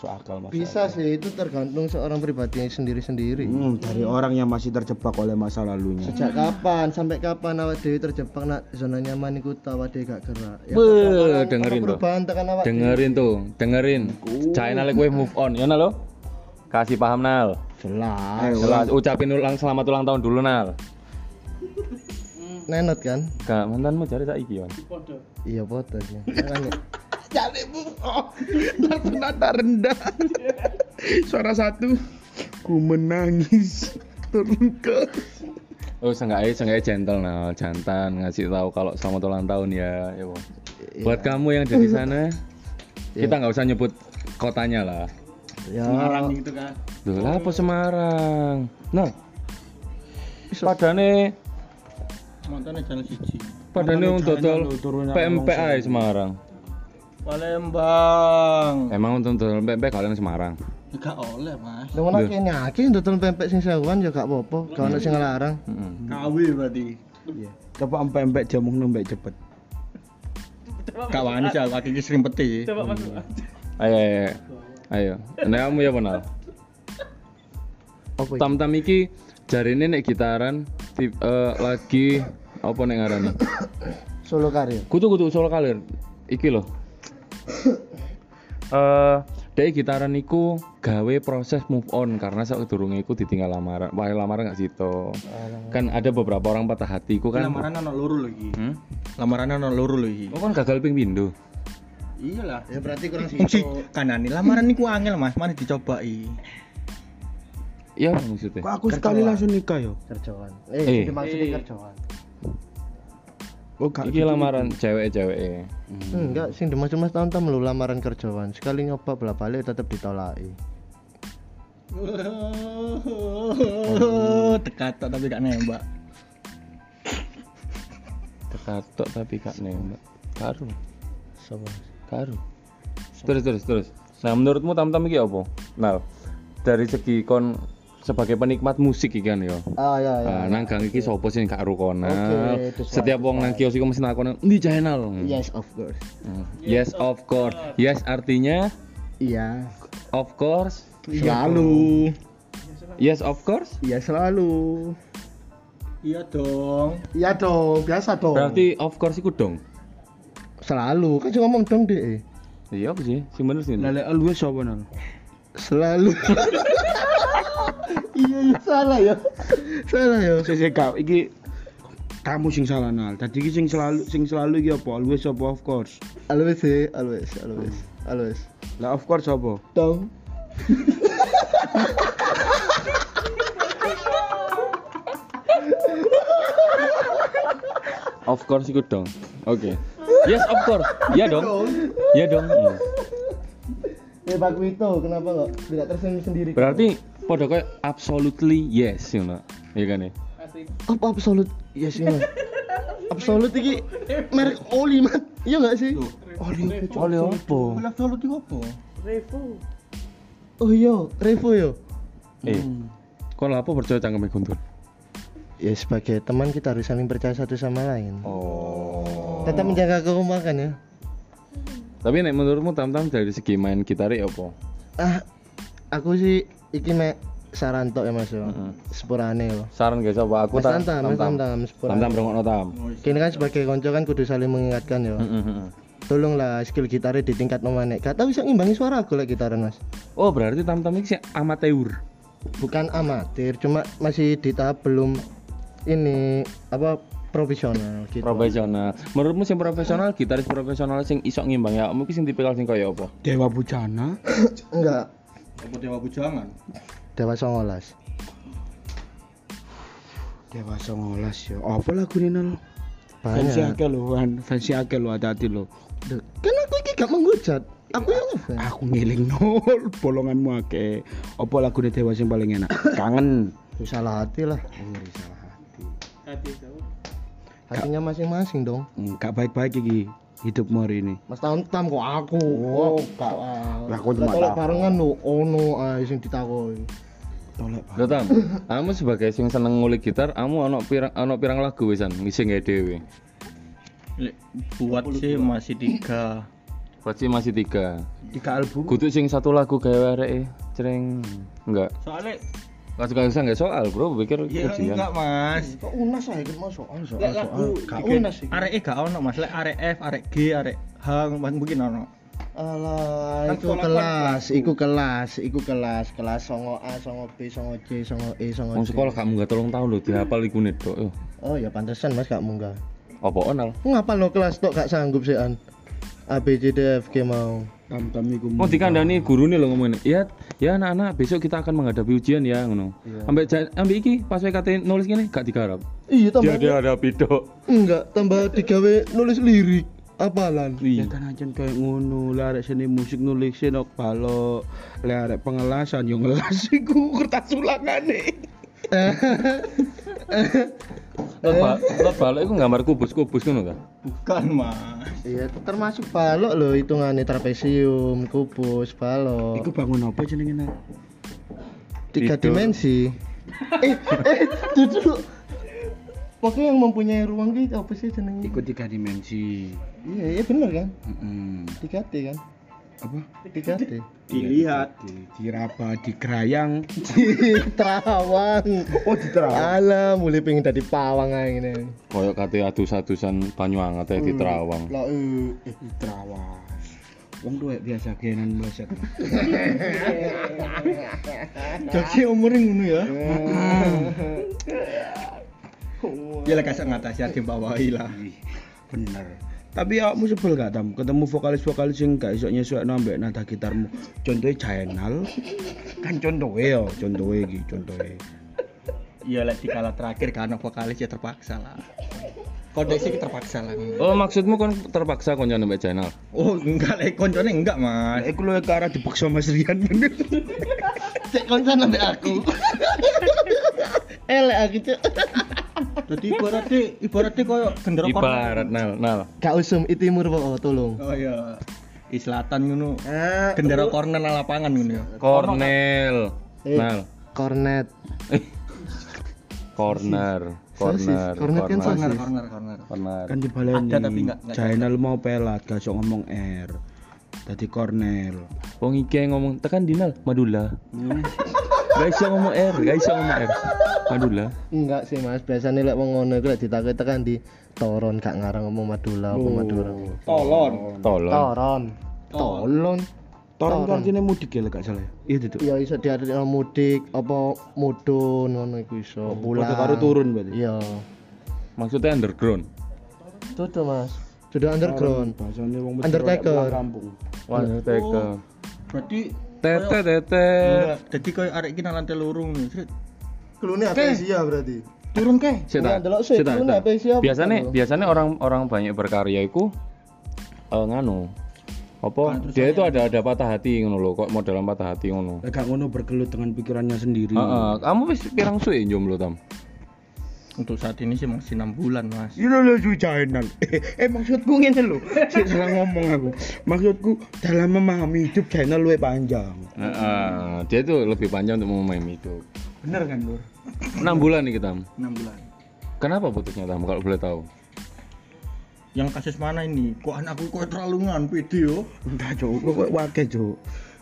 Masuk akal Mas. Bisa sih itu tergantung seorang pribadi sendiri-sendiri. Hmm, dari orang yang masih terjebak oleh masa lalunya. Sejak kapan sampai kapan awak dewi terjebak nak zona nyaman iku ta awak dewi gak gerak. Ya, Beuh, dengerin tuh. Dengerin tuh, dengerin. China lek kowe move on, ya Nal lo? Kasih paham Nal. Jelas. Jelas, ucapin ulang selamat ulang tahun dulu Nal. Nenot kan? Gak mantanmu cari saiki Yon. Iya foto sih. Jadi move on. Nada rendah. Suara satu. Ku menangis. Terluka. Oh, seenggaknya, seenggaknya gentle Nal, jantan ngasih tahu kalau selamat ulang tahun ya, ya Bo. Buat kamu yang ada di sana, kita nggak usah nyebut kotanya lah. ya Semarang gitu kan Duh, lah apa Semarang? Nah, padane mantannya jalan siji padane untuk China dodol turunnya PMPA Semarang. Palembang Emang untuk dodol PMP kalian Semarang? Ya, gak oleh mas Lah ngono kene akeh dodol pempek sing sewuan ya gak apa-apa, gak ono sing ngelarang. Heeh. KW berarti Coba empek-empek jamu nembek cepet. gak wani sih aku akhirnya sering peti Ayo, ayo, ayo. Nah, kamu ya kenal. Apa iki? Iki jarine nek gitaran tip, eh, lagi apa nek ngarani? Solo karir. Kutu kutu solo kalir. Iki loh. Eh, dari gitaran iku gawe proses move on karena saat durunge iku ditinggal lamaran. Wah, lamaran gak situ. Kan ada beberapa orang patah hati iku kan. lamaran ono loro lagi Hmm? lamaran ono loro lagi Oh kan gagal ping pindho. iyalah Ya berarti kurang kanan nih lamaran niku angel mas mana dicobai Iya maksudnya. Kok aku sekali langsung nikah yo? kerjaan. Eh. Eh, dimaksudin kerjaan. Oh, gak Iki lamaran cewek-cewek. Enggak, sing dimaksud Mas tahun-tahun lu lamaran kerjaan. Sekali nyoba bola balik tetap ditolaki. tekatok tapi gak nembak Tekatok tapi gak nembak. Karo, Sopo? karo. Terus terus terus. Nah, menurutmu tam-tam iki apa? Nah, dari segi kon sebagai penikmat musik iki kan ya. Ah ya ya. Nah, nang gang iki sapa sing gak rukonal? Oke, that's Setiap wong nang kios iku mesti nakon, "Ndi channel?" Yes, of course. Hmm. Yes, of course. Yes artinya Iya. of course. Selalu. Yes, of course. Iya selalu. iya dong Iya dong, biasa dong. Berarti of course iku dong. selalu kan cuma ngomong dong deh. Iya apa sih? Sing bener sih. Lele always sapa nang? Selalu. iya iya salah ya. Salah ya. Sik kau iki kamu sing salah nal. Tadi iki sing selalu sing selalu iki apa? Always apa of course? Always sih, always, always, always. Lah of course apa? Dong. Of course iku dong. Oke. Yes, of course. Iya dong. Iya dong. Ya Pak Wito, kenapa nggak tidak tersenyum sendiri? Berarti pada kayak absolutely yes, you know. Iya kan ya? apa absolut? Yes ya. Absolut iki merek oli man. Iya nggak sih? Oli Oleh apa? Boleh solo di apa Oh iya, Revo yo. Eh. Kok lah apa percaya cangkeme guntur? Ya sebagai teman kita harus saling percaya satu sama lain. Oh. Tetap menjaga kekompakan ya. Tapi nek menurutmu tam-tam dari segi main gitar ya apa? Ah, aku sih iki mek saran tok ya Mas yo. Heeh. Sepurane yo. Saran guys apa aku tak Tantam, Mas Tantam, sepurane. Tam-tam rungokno tam. Kini kan sebagai konco kan kudu saling mengingatkan yo. Heeh, heeh. Tolonglah skill gitarnya di tingkat nomane. Gak tahu bisa ngimbangi suara aku lek gitaran Mas. Oh, berarti tam-tam iki sih amatir. Bukan amatir, cuma masih di tahap belum ini apa profesional gitu. Profesional. Menurutmu sing profesional, gitaris profesional sing iso ngimbang ya, mungkin sing tipikal sing kaya apa? Dewa Bujana. Enggak, Apa dewa bujangan? Dewa Songolas. Dewa 19 ya. Apa lagu ini nol? Fansi Banyak. akeh Wan. Fansi akeh lho, hati-hati. Duh, Kan aku iki gak menghujat. Aku yang ngefans. Aku ngiling nol, bolonganmu akeh. Apa lagu Dewa sing paling enak? Kangen. Salah hati lah. Ngeri salah hati. Hatinya masing-masing dong. Enggak baik-baik iki hidupmu hari ini. Mas tahun tam kok aku. Oh, gak. Lah, aku cuma Tolak barengan lho, ono ae sing ditakoni. Tolek Pak. Lho Tam, kamu sebagai sing seneng ngulik gitar, kamu ono pirang ono pirang lagu wisan ngisi nggak buat sih masih tiga. Berarti masih tiga. Tiga album. Kudu sing satu lagu gawe areke cereng enggak. Soalnya gak usah nggak soal, Bro. Pikir ya ujian. enggak mas. Kok unas ae kan mas soal soal Lek soal. Gak unas iki. arek E gak ono mas. Lek arek F, arek G, arek H mungkin ono. Alah, Kan iku kelas, iku kelas, iku kelas, kelas songo A, songo B, songo C, songo E, songo Wong C. sekolah kamu nggak tolong tahun lho dihafal iku Dok. Yo. Oh ya pantesan Mas gak munggah. Apa onal? Ngapa lo kelas tok gak sanggup sih an? A B C D F G mau. Tam-tam iku. Mau dikandani guru nih lo ngomongin. Ya, ya anak-anak besok kita akan menghadapi ujian ya ngono. Ambek ja- ambek iki pas WKT nulis gini gak digarap. Iya tambah Dia ada pido. enggak tambah digawe nulis lirik apalan. Ya Iya. kan aja kayak ngono, lah seni musik nulis senok balok, lah arek pengelasan yo ngelas iku kertas ulangane. Not ba not balok iku gambar kubus-kubus ngono kan. Bukan mas. Iya, itu termasuk balok loh hitungannya trapesium, kubus, balok. Iku bangun apa jenenge Nak? tiga Tidur. dimensi. eh, eh, duduk. Pokoknya yang mempunyai ruang gitu apa sih jenengnya? Iku tiga dimensi. Iya, iya bener kan? Heeh. 3D kan? Apa? 3D. Dilihat. Di diraba, digerayang. Terawang. Oh, di Alah, mulai pengen dadi pawang ae ngene. Koyok kate adus-adusan banyu anget ae di Terawang. Lah eh eh, Di terawas. Wong tuwek biasa genan meleset. Jadi umurnya ngono ya. Ya lah kasih ngatasi hati bawahi lah. Bener. Tapi awakmu sebel gak tam ketemu vokalis-vokalis sing gak iso nyesuaikno ambek nada gitarmu. Contohnya Jainal. Kan contohnya yo, contohnya iki, contohnya. Iya lah di kala terakhir karena vokalis ya terpaksa lah. Kode sih terpaksa lah. Oh, maksudmu kon terpaksa kon nyane mbak channel. Oh enggak lah, koncone enggak mas. Iku lho ke arah dipaksa Mas Rian bener. cek konsen ambek aku. Elek aku cek. Jadi ibaratnya ibaratnya koyo gendera Ibarat nal nal. Gak usum itimur pokok tolong. Oh iya. Di selatan ngono. Ah, Gendera corner nang lapangan ngono ya. Cornel. Eh. Nal. Kornet. Corner. Sosis. Corner. Cornet kan Corner corner corner. Corner. Kan dibaleni. Ada tapi nggak- nggak Jainal mau pelat, gak iso ngomong R. Tadi Cornel. Wong iki yang ngomong tekan dinal Madula. Gak iso ngomong R, gak iso ngomong R. Madula. Enggak sih Mas, biasanya lek wong ngono iku lek ditakut tekan di toron gak ngarang ngomong Madura apa Madura. Tolon. Tolong. Toron. Tolon. Toron kan artinya mudik ya lek gak salah. ya? Iya itu. Ya iso diartikan mudik apa mudun ngono iku iso. Pulang. Padha karo turun berarti. Iya. Maksudnya underground. Tuh Mas. Sudah underground. Bahasane wong mesti Undertaker. kampung. Wah, teka. Berarti Tete tete. Jadi koyo arek iki nang lantai lurung nih. Kelune Apesia berarti. Turun ke? Ya, apa siapa Biasanya biasanya orang-orang banyak berkarya itu eh, nganu apa dia itu ada ada patah hati ngono lho kok modelan patah hati ngono gak ngono bergelut dengan pikirannya sendiri. Heeh, kamu wis pirang suwe jomblo tam Untuk saat ini sih masih 6 bulan, Mas. Lho lho Jainal. Eh, eh maksudku lho. Sik salah ngomong aku. Maksudku dalam memahami hidup Jainal luwih panjang. Heeh, dia itu lebih panjang untuk memahami hidup Bener kan, Lur? 6 bulan nih kita 6 bulan. kenapa putusnya tam kalau boleh tahu Yang kasus mana ini? Kok anakku kok terlalu ngan video? Enggak, Cuk. Kok wakil.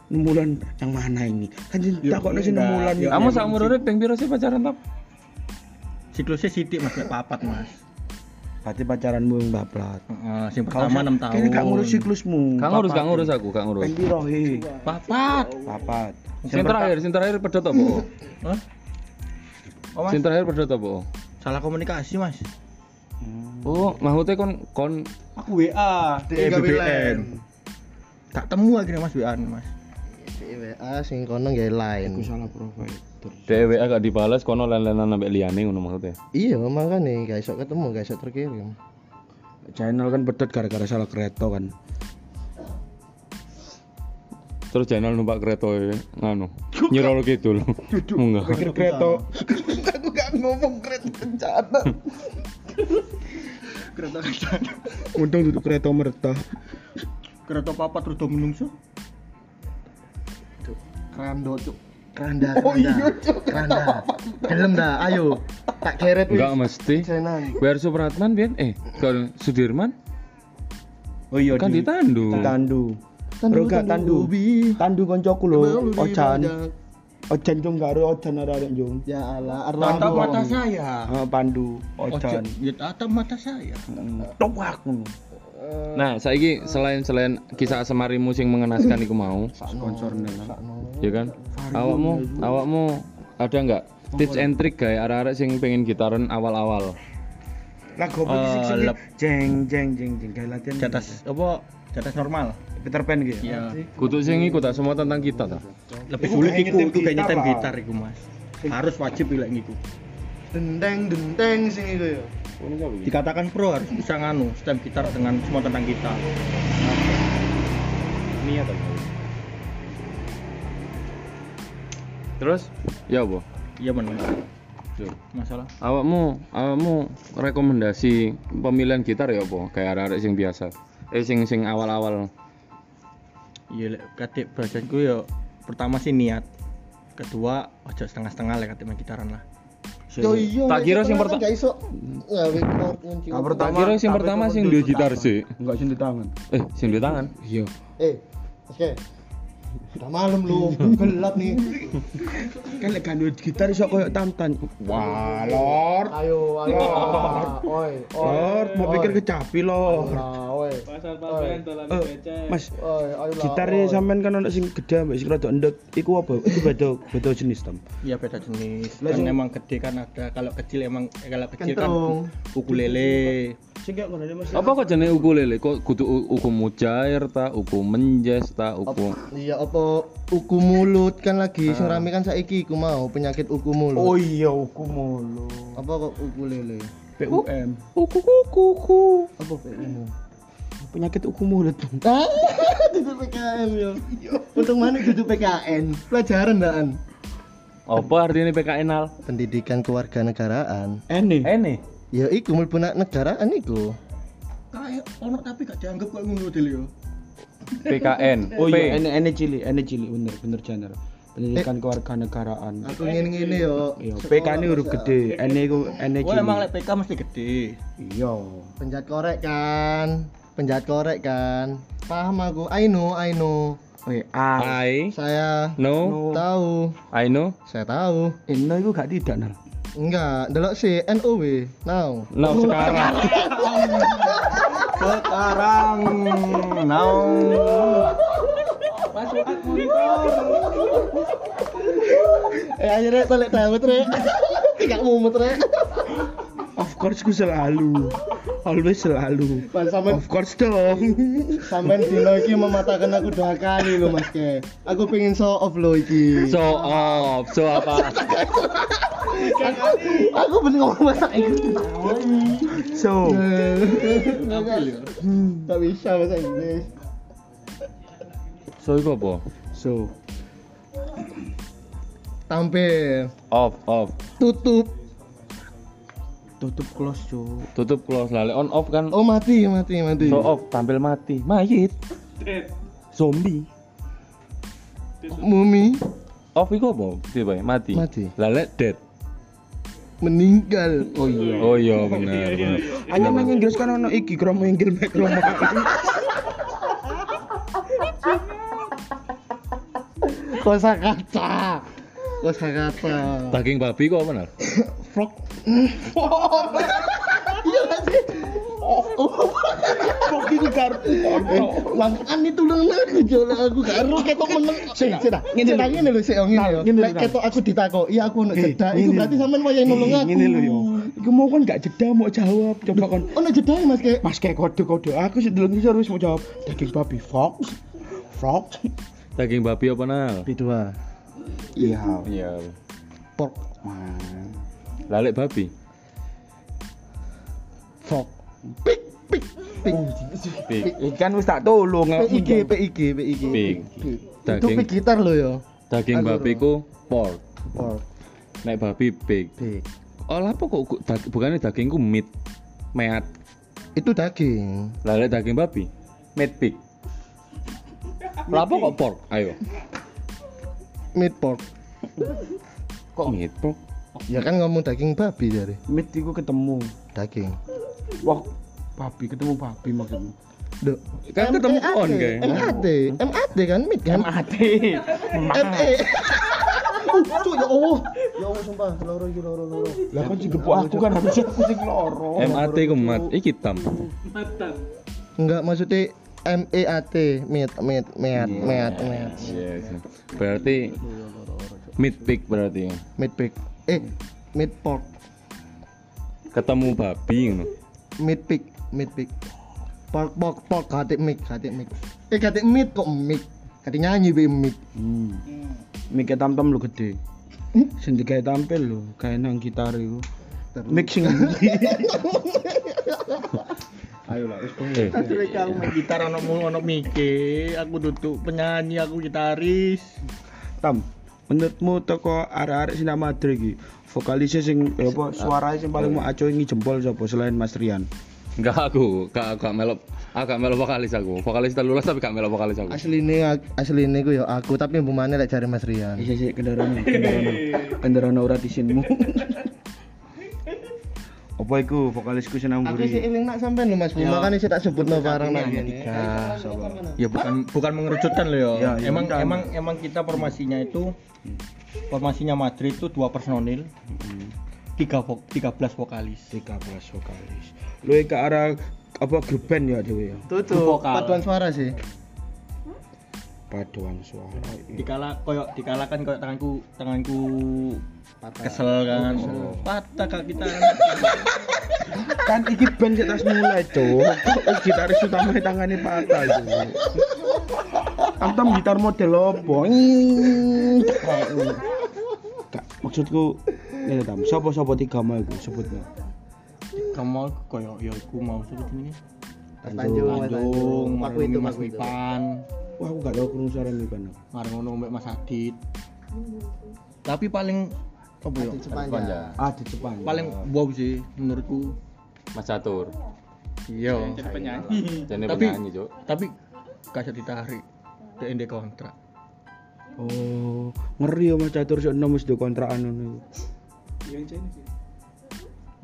Enam bulan yang mana ini? Kan takokno sih enggak. 6 bulan. Kamu sama ping piro sih pacaran tam Siklusnya sidik Mas, kayak papat, Mas. Berarti pacaranmu yang bablat. Heeh, yang pertama 6 tahun. Kene gak ngurus siklusmu. Kang ngurus, Kang ngurus aku, Kang ngurus. Piro he? Papat. Papat. Sing terakhir, sing terakhir pedot apa? Hah? Oh, Mas, Sing terakhir pedot apa? salah komunikasi, Mas. Oh, maksudnya kon kon Aku WA, gawe line. Tak temu akhirnya Mas WA Mas. Di WA sing kono gawe line. Aku salah provider. DWA gak dibalas kono lain-lainan sampai liane ngono maksudnya. Iya, makanya gak iso ketemu, gak iso terkirim. Channel kan pedot gara-gara salah kereta kan. Terus channel numpak kereta ya, nganu. Nyirol gitu loh. Enggak. Pikir kereta aku gak ngomong kereta bencana. Kereta kereta. untung duduk kereta merta. Kereta papat terus do menungso. Kerando, cuk. Keranda, keranda. Oh iya, cuk. Keranda. Gelem dah, ayo. Tak keret Enggak mesti. Senan. Biar Supratman biar eh kalau Sudirman Oh iya kan di ditandu. tandu. Tandu, Bro gak tandu, tandu. Tandu koncoku lho, bajak. Ocan jong karo Ocan arek jong. Ya Allah, Tatap Arnaldo. mata saya. Ah, Pandu, Ocan. Ya tatap mata saya. Topak ngono. Nah, saiki selain selain kisah semarimu sing mengenaskan iku mau, Sponsornya lah. ya kan? Awakmu, awakmu ada nggak tips and trick gawe arek-arek sing pengen gitaran awal-awal? Lagu apa sih sing lep. jeng jeng jeng jeng kayak latihan Di atas apa? Di atas normal. Peter Pan gitu. Iya. Kudu sing iku tak semua tentang kita ta. Lebih sulit kayak iku, nyetim iku kayak gitar, nyetem Pak. gitar iku, Mas. Harus wajib pilek ngiku. Dendeng, dendeng sing iku ya. Dikatakan pro harus bisa nganu stem gitar dengan semua tentang kita. Niat apa? Terus, ya apa? Iya benar. Masalah. Awakmu, awakmu rekomendasi pemilihan gitar ya apa? Kayak arek-arek sing biasa. Eh sing sing awal-awal. Iya katik belajarku ya pertama sih niat. Kedua ojo setengah-setengah lek katik main gitaran lah. Yo iya. Tak kira sing pertama perta- gak iso. Chord ngunci. Ah, Tak pertama- kira sing pertama sing duwe di gitar sih. Enggak sing di tangan. Eh, sing di tangan. Iya. Eh, oke. Udah malam lu, gelap nih. Kan lek kan duwe gitar iso koyo tantan. Wah, Lord. Ayo, ayo. Oi, oi. Lord, mau pikir kecapi Lord. Oi. Eh, Mas, Oi, ayo lah. gitarnya oi. sampean kan ono sing gede ambek sing rada endek. Iku apa? Iku beda beda jenis tam. Iya beda jenis. Lah, Kan emang gede kan ada. Kalau kecil emang eh, kalau kecil kan ukulele. Sing Mas. Apa kok jenenge ukulele? Kok kudu uku mujair ta, uku menjes ta, uku Iya, apa uku mulut kan lagi sing rame kan saiki iku mau penyakit uku mulut. Oh iya, aku mulu. Apa kok uku lele? PUM. uku kuku kuku. Apa PU? Penyakit uku mulut. Ah, itu PKN yo. Untung mana itu PKN? Pelajaran daan. Apa artinya PKN al? Pendidikan kewarganegaraan. Ene. Ene. Ya iku mlebu negaraan iku. Kayak ono tapi gak dianggap kayak ngono dulu yo. PKN. Oh P. iya, ene ene cili, ene cili bener bener channel. Pendidikan kewarganegaraan. Aku ngene-ngene yo. Iya, PK ini huruf gede, ene iku ene Oh cili. emang lek PK mesti gede. Iya. Penjahat korek kan. Penjahat korek kan. Paham aku. I know, I know. Oke, A. I Saya know, tahu. I know. Saya tahu. Eno iku gak tidak nal. Enggak, delok si NOW. Now. Now sekarang. Sekarang now Eh ayo rek balik dawet rek. Tidak mumet rek. Of course ku selalu. Always selalu. Pas sampean Of course dong. sampean dino iki mematahkan aku dua kali lho Mas Ke. Aku pengen show off lo iki. So off, so apa? aku bener ngomong bahasa Inggris. So, Tak bisa bahasa Inggris. So iku apa? so. Tampil, Off, off. tutup. Tutup close, cu. Tutup close lali on off kan. Oh mati, mati, mati. So off tampil mati. Mayit. Zombie. Mumi Off iku apa? Mati. Mati. Lale dead. meninggal. Oh iya. Oh iya benar. benar. Hanya nang Inggris kan ono iki kromo inggil mek kromo. Kosa kata. Kosa kata. Daging babi kok apa Nal? Frog. Iya gak sih? Kok iki kartu Eh, Makan itu lu aku jola aku karo ketok meneng. Sik, sik dah. Ngene Ngene ngene lho sik ngene lho, Lek ketok aku ditako, iya aku ono Eh, cedak. Iku ngene. berarti sampean wayahe nolong aku. Ngene lho yo. Iku mau kan gak jeda mau jawab. Coba kan Oh, nah jeda Mas kayak Mas kayak kode-kode aku sih deleng ngisor wis mau jawab daging babi fox. Fox. Daging babi apa nal? B2. Iya. Iya. Pork. Lalek babi. Fok. Pik pik pik. Pig. Ikan wis tak tolong. PIG PIG PIG. Pig. Itu Daging. pig gitar lo ya. Daging babi ku pork. Pork. Nek babi pig. Pig. Oh, apa kok bukannya daging ku meat? Meat. Itu daging. Lalek daging babi. Meat pig. Lah apa kok pork? Ayo. Meat pork. Kok meat pork? Ya kan ngomong daging babi dari. Mit iku ketemu. Daging. Wah, babi ketemu babi maksudmu. Duh. Kan ketemu on kayak. MAT. MAT kan meat kan? MAT. ME. Cuk ya Allah. Ya Allah sumpah, loro iki loro loro. Lah kan sing gepuk aku kan habis aku sing loro. MAT ku mat. Iki tam. Enggak maksudnya M E A T meat meat meat meat meat Yes. Berarti meat pig berarti. meat pig. Eh, meat pork, Ketemu babi ngono. meat pig, meat pig. Pork pork pork kate mik, kate mik. Eh kate meat kok mik. Kate nyanyi be mik. Hmm. Mik tam-tam lu gede. Sing digawe tampil lho, kayak nang gitar iku. Mik sing Eh, Ketika aku main gitar ono mung ono mike, aku duduk penyanyi, aku gitaris. Tam, menurutmu toko arek-arek sing nama Madrid iki, vokalisnya sing eh, apa suaranya sing paling mau acungi jempol sapa selain Mas Rian? enggak aku, gak gak melok agak melok vokalis aku. Vokalis telulas tapi gak melok vokalis aku. Asline asline ku ya aku tapi bumane lek cari Mas Rian. Iya sih kendaraan kendaraan kendaraan ora disinmu. Apa iku vokalisku sing nang Aku sih eling nak sampean lho Mas Bu, makane sih tak sebutno barang nak ngene. Ya bukan bukan mengerucutkan loh ya. Ya, ya, emang bukan. emang emang kita formasinya itu formasinya Madrid itu dua personil, tiga vok, 13 vokalis. 13 vokalis. Lu ke arah apa grup band ya dhewe ya? Tutup Vokal. paduan suara sih. Paduan suara. Dikala koyo dikalakan koyo tanganku tanganku kesel kan. Patah kak kita. Kan iki band sik tas mulai, Cuk. Kok Gitaris utama tangane patah itu. Antam gitar model opo? Kak, maksudku ini tam, sapa-sapa tiga mau iku sebutnya. Kamu koyo ya aku mau sebut ini. Tanjung, Tanjung, Aku itu Mas Mas itu. Wipan, Wah, aku gak tau krungu suara ini kan. marang ngono mbek Mas Adit. Tapi paling apa ya? Ah, di Jepang. Paling wow sih menurutku. Mas Catur. Iya. Jadi Tapi- penyanyi, Cuk. Tapi kasih ditarik. DND kontrak. Oh, ngeri ya Mas Catur sok enom wis do kontrakan ngono.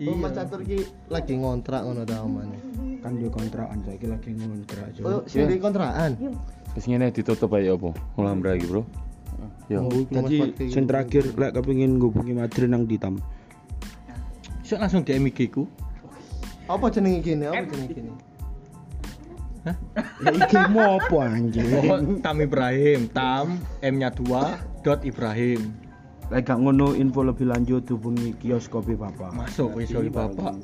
Oh, Mas Catur ki lagi ngontrak ngono ta omane. Kan dia kontrakan saiki lagi ngontrak, Oh, Cuk. sing di kontrakan. Terus ngene ditutup aja apa? Ulam lagi, Bro. Ya. Oh, Jadi sing terakhir lek kepengin ngubungi Madrid nang ditam. Sok langsung DM IG ku. Apa jenenge gini? Apa jenenge gini? Hah? Ya iki mau apa anjing? Oh, Tam Ibrahim, Tam M-nya 2 dot Ibrahim. Lek gak ngono info lebih lanjut hubungi kios kopi Papa. Masuk wis sorry Bapak.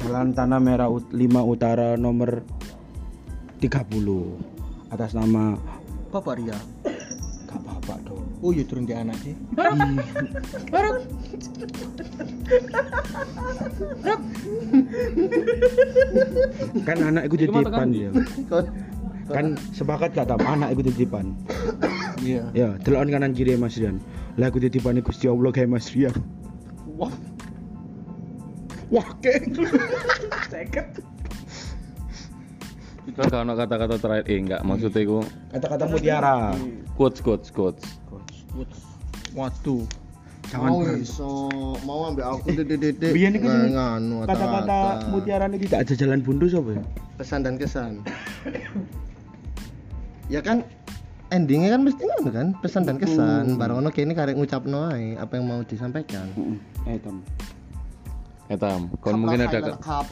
Jalan Tanah Merah Ut- 5 Utara nomor 30 atas nama Bapak Ria. Kak Bapak dong. Oh, ya turun di anak sih. Kan anak iku titipan ya. Kan sepakat gak tam anak iku titipan. Iya. Ya, delokan kanan kiri Mas Rian. Lah aku titipane Gusti Allah kayak Mas Rian. Wah, Wah, kek. Itu gak ono kata-kata terakhir eh enggak maksudnya iku Kata-kata mutiara. quotes quotes quotes. waduh. Jangan mau ber- iso mau ambil aku titik-titik. Biyen iku sing nganu kata-kata mutiara ini tidak ada jalan buntu apa ya? pesan dan kesan. ya kan endingnya kan mesti ngono kan pesan dan kesan bareng ono kene karek ngucapno ae apa yang mau disampaikan Eh, Tom. Etam, kon mungkin ada ke Cup.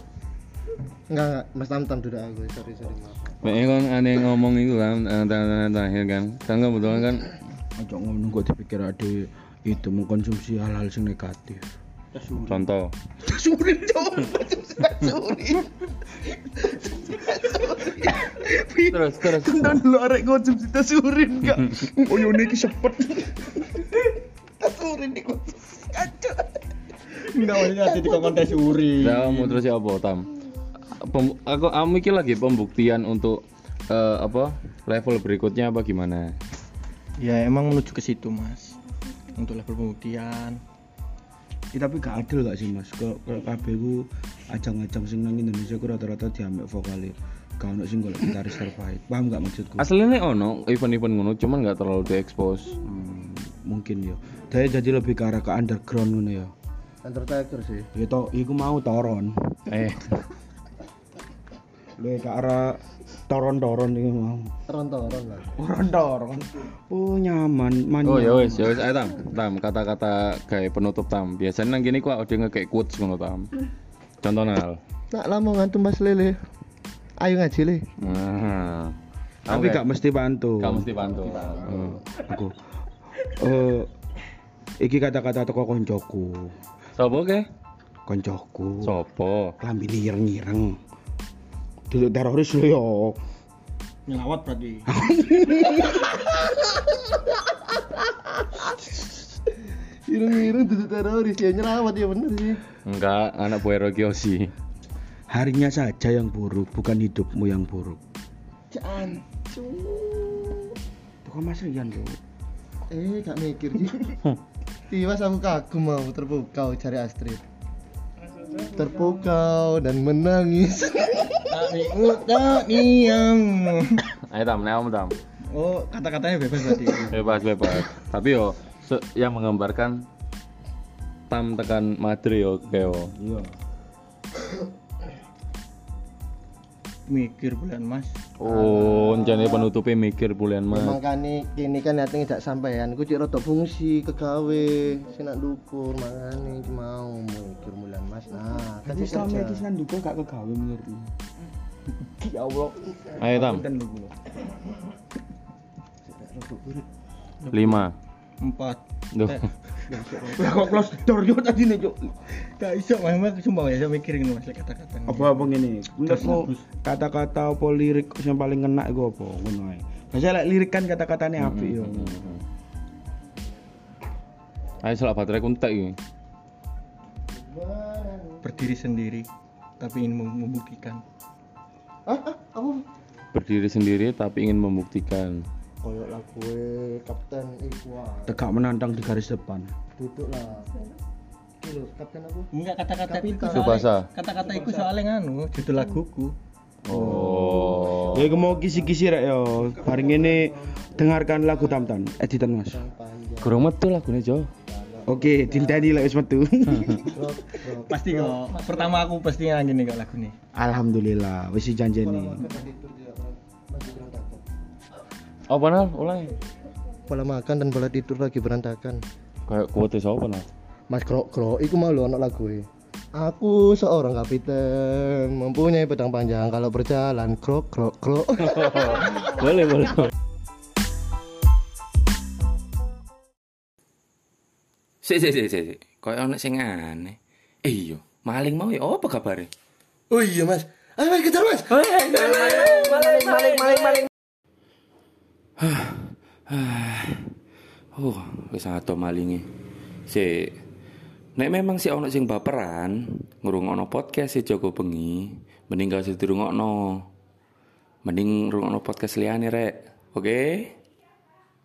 Enggak, enggak, Mas Tam Tam duduk aku, sorry sorry maaf. Mek kon aneh ngomong itu kan eh, tanda-tanda terakhir kan. Kan kebetulan kan Ojo ngono kok dipikir ade itu mengkonsumsi hal-hal sing negatif. Contoh. Surin dong. Surin. Terus terus. Kan dulu arek konsumsi tasurin gak? Oh yo niki sepet. Surin dikonsumsi. Enggak maksudnya jadi kontes uri. Nah, mau terus ya apa, Tam? Pem- aku aku mikir lagi pembuktian untuk eh, apa level berikutnya apa gimana? Ya emang menuju ke situ, Mas. Untuk level pembuktian. Ya, tapi gak adil gak sih mas? Ke, ke KB ku ajang-ajang sing nang Indonesia ku rata-rata diambek vokale. Gak ono sing golek gitaris terbaik. Paham gak maksudku? Aslinya ono event-event ngono, cuman nggak terlalu diekspos. Hmm, mungkin ya. Dia jadi lebih ke arah ke underground ngono ya. Undertaker sih. Ya to, iku mau toron. Eh, Lebih ke arah toron-toron iku mau. Toron-toron lah. Toron-toron. Oh nyaman, man. oh ya wes, ya wes, ayo Tam, Tam kata-kata kayak penutup Tam. Biasanya nang gini kok ada ngekek quotes ngono Tam. Contoh nal. Nak lama ngantum Mas Lele. Ayo ngaji le. Nah. Tapi gak mesti bantu. Gak mesti bantu. Eh, aku. Eh iki kata-kata teko koncoku. Sopo ke? Koncoku. Sopo? Klambi ireng-ireng. Duduk teroris lho yo. Nyelawat berarti. Ireng-ireng duduk teroris ya nyelawat ya bener sih. Enggak, anak buah Rogyosi. Harinya saja yang buruk, bukan hidupmu yang buruk. Jancu. Tuh kan Mas Rian lho. Eh, gak mikir sih. Tiwas aku kagum mau terpukau cari Astrid. Terpukau dan menangis. Tak diam. Ayo Tam, kamu Tam. Oh, kata-katanya bebas berarti. Bebas bebas. Tapi yo se- yang menggambarkan Tam tekan Madrid yo keo. Iya. Mikir bulan Mas. Oh, jadi penutupnya mikir bulan Memang mas. kan ini kini kan nyatanya tidak sampean. Aku cik rada fungsi kegawe, sing nak dukur iki mau mikir mulan Mas. Nah, kan Tapi cik selama kerja. iki kan juga gak kegawe menurutmu. Ya Allah. Ayo Tam, lima. Empat. Duh. Lah kok close the door yo tadi nih, Cuk. Gak iso, memang sumpah ya saya mikirin Mas lek kata-kata. Apa-apa ngene. Menurutmu kata-kata apa lirik yang paling ngena iku apa? Ngono ae. Biasa lek lirik kan kata-katane apik yo. Ayo selak baterai kuntek iki. Berdiri sendiri tapi ingin membuktikan. Hah? Hah? Apa? Berdiri sendiri tapi ingin membuktikan. Koyok lagu Kapten Iqbal. Tegak menantang di garis depan. Duduk lah. Iki lho, Kapten apa? Enggak kata-kata itu Subasa. Kata-kata itu soalnya nganu, judul laguku. Oh. Ya iku mau kisi-kisi rek yo. Bareng ini dengarkan lagu Tamtan, editan Mas. Kurang metu lagune Jo. Oke, dinteni lek wis metu. Pasti kok. Pertama aku pasti gini kok lagu nih. Alhamdulillah, wis dijanjeni. Apa nal? Ulang. Pola makan dan pola tidur lagi berantakan. Kayak kuote sapa nal? Mas Krok Krok, iku mau anak lagu e. Aku seorang kapiten mempunyai pedang panjang kalau berjalan krok krok krok. boleh boleh. Sik sik sik sik. Kayak ana sing aneh. Eh iya, maling mau ya apa kabare? oh iya mas, ayo mas kejar mas. Oh, wis ato malinge. Sik. Nek memang si ono sing baperan, ngrungokno podcast si Joko Bengi, mending gak usah dirungokno. Mending ngrungokno podcast liyane rek. Oke?